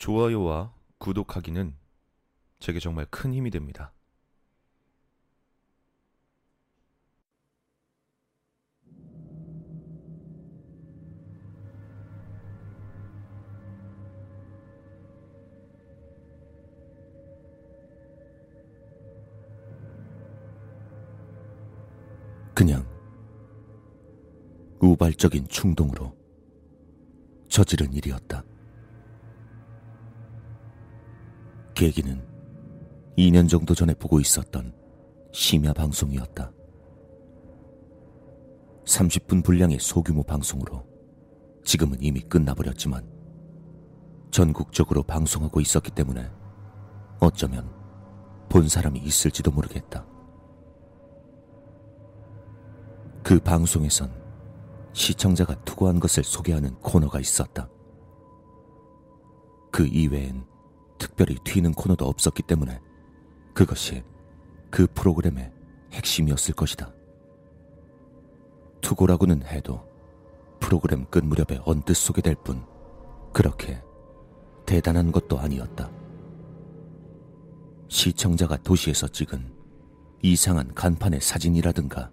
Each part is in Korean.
좋아요와 구독하기는 제게 정말 큰 힘이 됩니다. 그냥 우발적인 충동으로 저지른 일이었다. 계기는 2년 정도 전에 보고 있었던 심야 방송이었다. 30분 분량의 소규모 방송으로 지금은 이미 끝나버렸지만 전국적으로 방송하고 있었기 때문에 어쩌면 본 사람이 있을지도 모르겠다. 그 방송에선 시청자가 투고한 것을 소개하는 코너가 있었다. 그 이외엔 특별히 튀는 코너도 없었기 때문에 그것이 그 프로그램의 핵심이었을 것이다. 투고라고는 해도 프로그램 끝 무렵에 언뜻 소개될 뿐 그렇게 대단한 것도 아니었다. 시청자가 도시에서 찍은 이상한 간판의 사진이라든가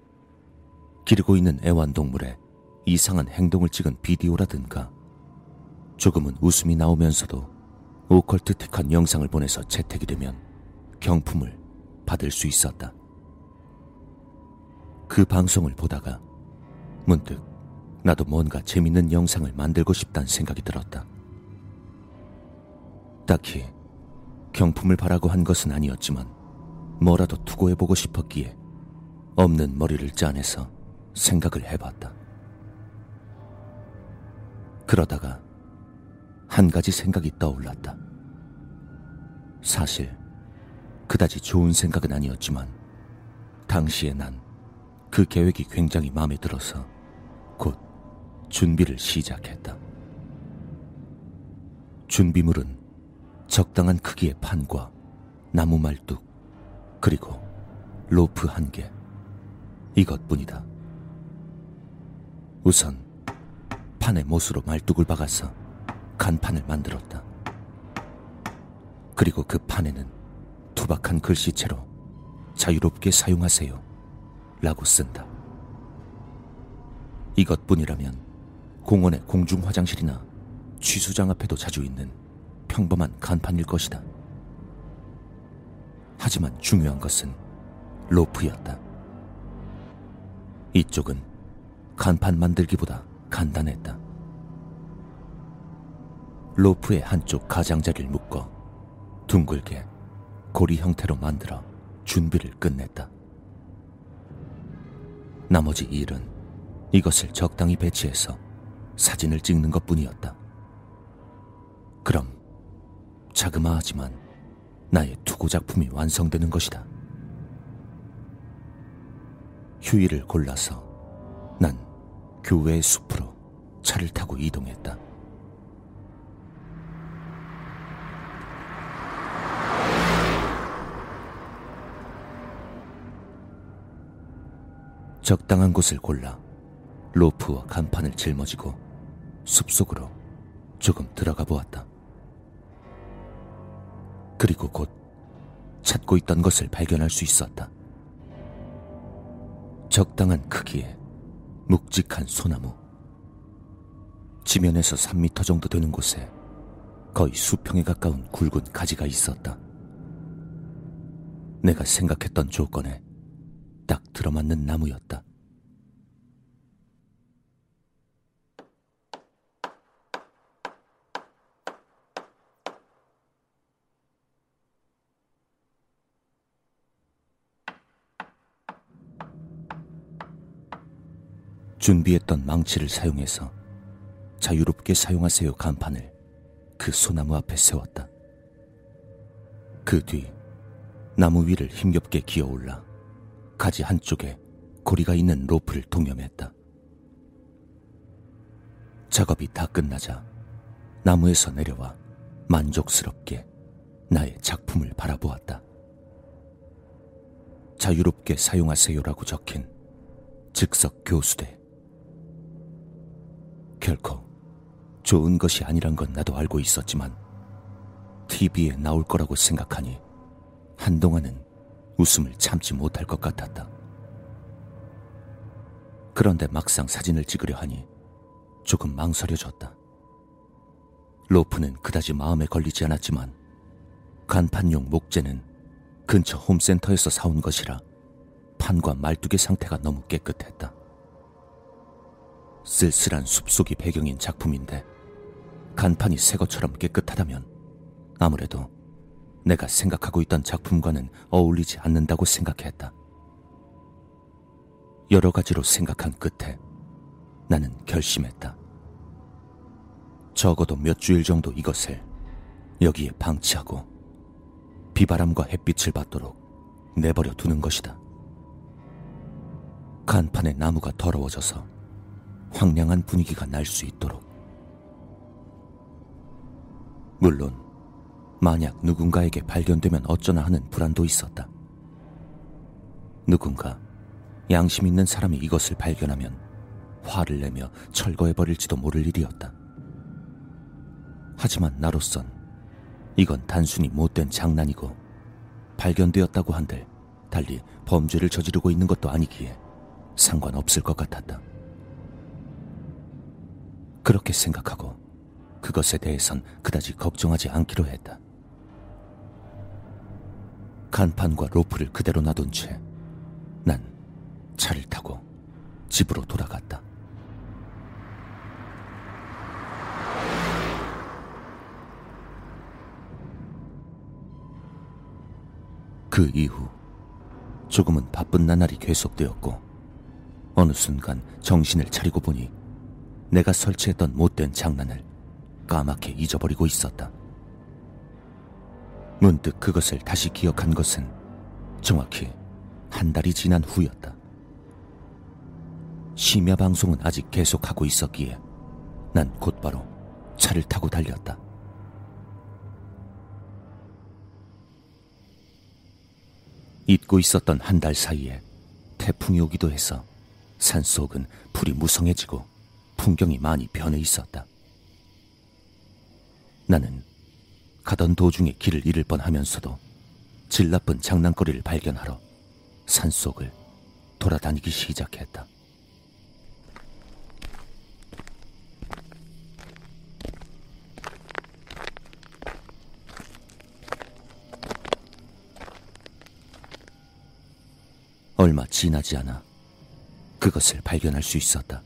기르고 있는 애완동물의 이상한 행동을 찍은 비디오라든가 조금은 웃음이 나오면서도 오컬트틱한 영상을 보내서 채택이 되면 경품을 받을 수 있었다. 그 방송을 보다가 문득 나도 뭔가 재밌는 영상을 만들고 싶다는 생각이 들었다. 딱히 경품을 바라고 한 것은 아니었지만 뭐라도 투고해보고 싶었기에 없는 머리를 짜내서 생각을 해봤다. 그러다가 한 가지 생각이 떠올랐다. 사실 그다지 좋은 생각은 아니었지만 당시에 난 그 계획이 굉장히 마음에 들어서 곧 준비를 시작했다. 준비물은 적당한 크기의 판과 나무 말뚝 그리고 로프 한 개. 이것뿐이다. 우선 판에 못으로 말뚝을 박아서 간판을 만들었다. 그리고 그 판에는 투박한 글씨체로 자유롭게 사용하세요. 라고 쓴다. 이것뿐이라면 공원의 공중 화장실이나 취수장 앞에도 자주 있는 평범한 간판일 것이다. 하지만 중요한 것은 로프였다. 이쪽은 간판 만들기보다 간단했다. 로프의 한쪽 가장자리를 묶어 둥글게 고리 형태로 만들어 준비를 끝냈다. 나머지 일은 이것을 적당히 배치해서 사진을 찍는 것 뿐이었다. 그럼 자그마하지만 나의 투고 작품이 완성되는 것이다. 휴일을 골라서 난 교외의 숲으로 차를 타고 이동했다. 적당한 곳을 골라 로프와 간판을 짊어지고 숲속으로 조금 들어가 보았다. 그리고 곧 찾고 있던 것을 발견할 수 있었다. 적당한 크기의 묵직한 소나무. 지면에서 3미터 정도 되는 곳에 거의 수평에 가까운 굵은 가지가 있었다. 내가 생각했던 조건에 딱 들어맞는 나무였다. 준비했던 망치를 사용해서 자유롭게 사용하세요 간판을 그 소나무 앞에 세웠다. 그 뒤 나무 위를 힘겹게 기어 올라 가지 한쪽에 고리가 있는 로프를 동염했다. 작업이 다 끝나자 나무에서 내려와 만족스럽게 나의 작품을 바라보았다. 자유롭게 사용하세요라고 적힌 즉석 교수대. 결코 좋은 것이 아니란 건 나도 알고 있었지만 TV에 나올 거라고 생각하니 한동안은 웃음을 참지 못할 것 같았다. 그런데 막상 사진을 찍으려 하니 조금 망설여졌다. 로프는 그다지 마음에 걸리지 않았지만 간판용 목재는 근처 홈센터에서 사온 것이라 판과 말뚝의 상태가 너무 깨끗했다. 쓸쓸한 숲속이 배경인 작품인데 간판이 새 것처럼 깨끗하다면 아무래도 내가 생각하고 있던 작품과는 어울리지 않는다고 생각했다. 여러 가지로 생각한 끝에 나는 결심했다. 적어도 몇 주일 정도 이것을 여기에 방치하고 비바람과 햇빛을 받도록 내버려 두는 것이다. 간판의 나무가 더러워져서 황량한 분위기가 날 수 있도록. 물론, 만약 누군가에게 발견되면 어쩌나 하는 불안도 있었다. 누군가 양심 있는 사람이 이것을 발견하면 화를 내며 철거해버릴지도 모를 일이었다. 하지만 나로선 이건 단순히 못된 장난이고 발견되었다고 한들 달리 범죄를 저지르고 있는 것도 아니기에 상관없을 것 같았다. 그렇게 생각하고 그것에 대해선 그다지 걱정하지 않기로 했다. 간판과 로프를 그대로 놔둔 채 난 차를 타고 집으로 돌아갔다. 그 이후 조금은 바쁜 나날이 계속되었고 어느 순간 정신을 차리고 보니 내가 설치했던 못된 장난을 까맣게 잊어버리고 있었다. 문득 그것을 다시 기억한 것은 정확히 한 달이 지난 후였다. 심야 방송은 아직 계속하고 있었기에 난 곧바로 차를 타고 달렸다. 잊고 있었던 한 달 사이에 태풍이 오기도 해서 산속은 불이 무성해지고 풍경이 많이 변해 있었다. 나는 가던 도중에 길을 잃을 뻔하면서도 질 나쁜 장난거리를 발견하러 산속을 돌아다니기 시작했다. 얼마 지나지 않아 그것을 발견할 수 있었다.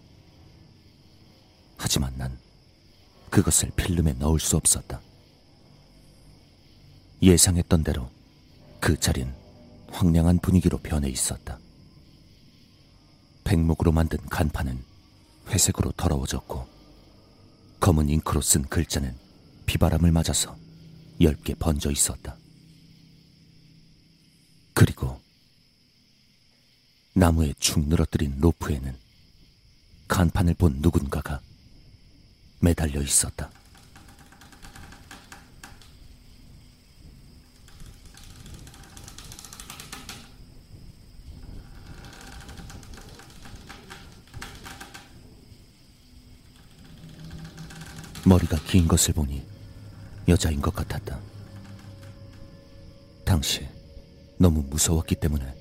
하지만 난 그것을 필름에 넣을 수 없었다. 예상했던 대로 그 자리는 황량한 분위기로 변해 있었다. 백목으로 만든 간판은 회색으로 더러워졌고 검은 잉크로 쓴 글자는 비바람을 맞아서 얇게 번져 있었다. 그리고 나무에 축 늘어뜨린 로프에는 간판을 본 누군가가 매달려 있었다. 머리가 긴 것을 보니 여자인 것 같았다. 당시 너무 무서웠기 때문에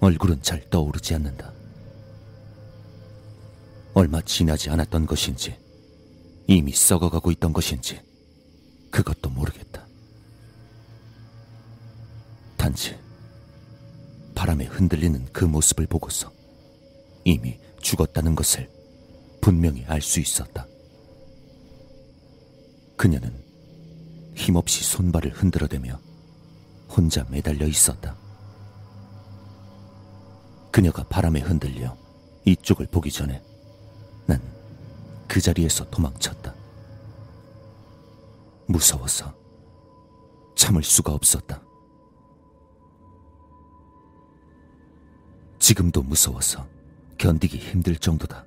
얼굴은 잘 떠오르지 않는다. 얼마 지나지 않았던 것인지 이미 썩어가고 있던 것인지 그것도 모르겠다. 단지 바람에 흔들리는 그 모습을 보고서 이미 죽었다는 것을 분명히 알 수 있었다. 그녀는 힘없이 손발을 흔들어대며 혼자 매달려 있었다. 그녀가 바람에 흔들려 이쪽을 보기 전에 난 그 자리에서 도망쳤다. 무서워서 참을 수가 없었다. 지금도 무서워서 견디기 힘들 정도다.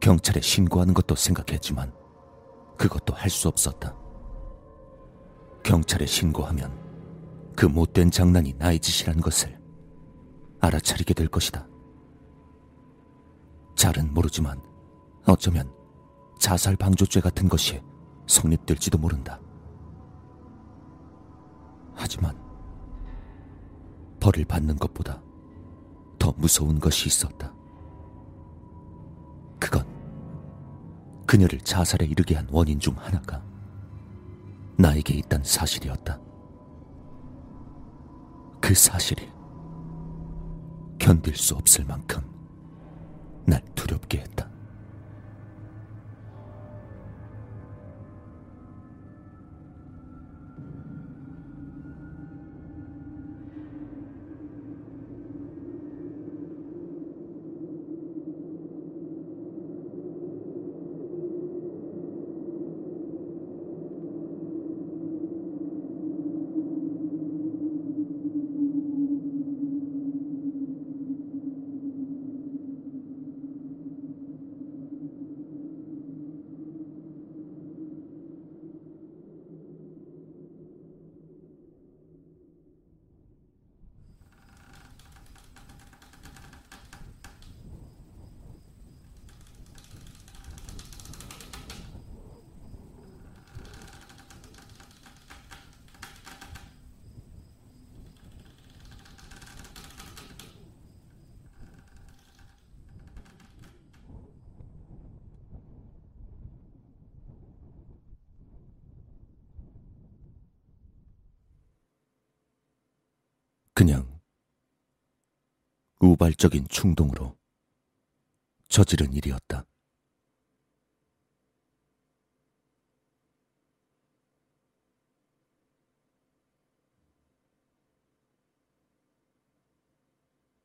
경찰에 신고하는 것도 생각했지만 그것도 할 수 없었다. 경찰에 신고하면 그 못된 장난이 나의 짓이란 것을 알아차리게 될 것이다. 잘은 모르지만 어쩌면 자살 방조죄 같은 것이 성립될지도 모른다. 하지만 벌을 받는 것보다 더 무서운 것이 있었다. 그녀를 자살에 이르게 한 원인 중 하나가 나에게 있단 사실이었다. 그 사실이 견딜 수 없을 만큼 날 두렵게 했다. 그냥 우발적인 충동으로 저지른 일이었다.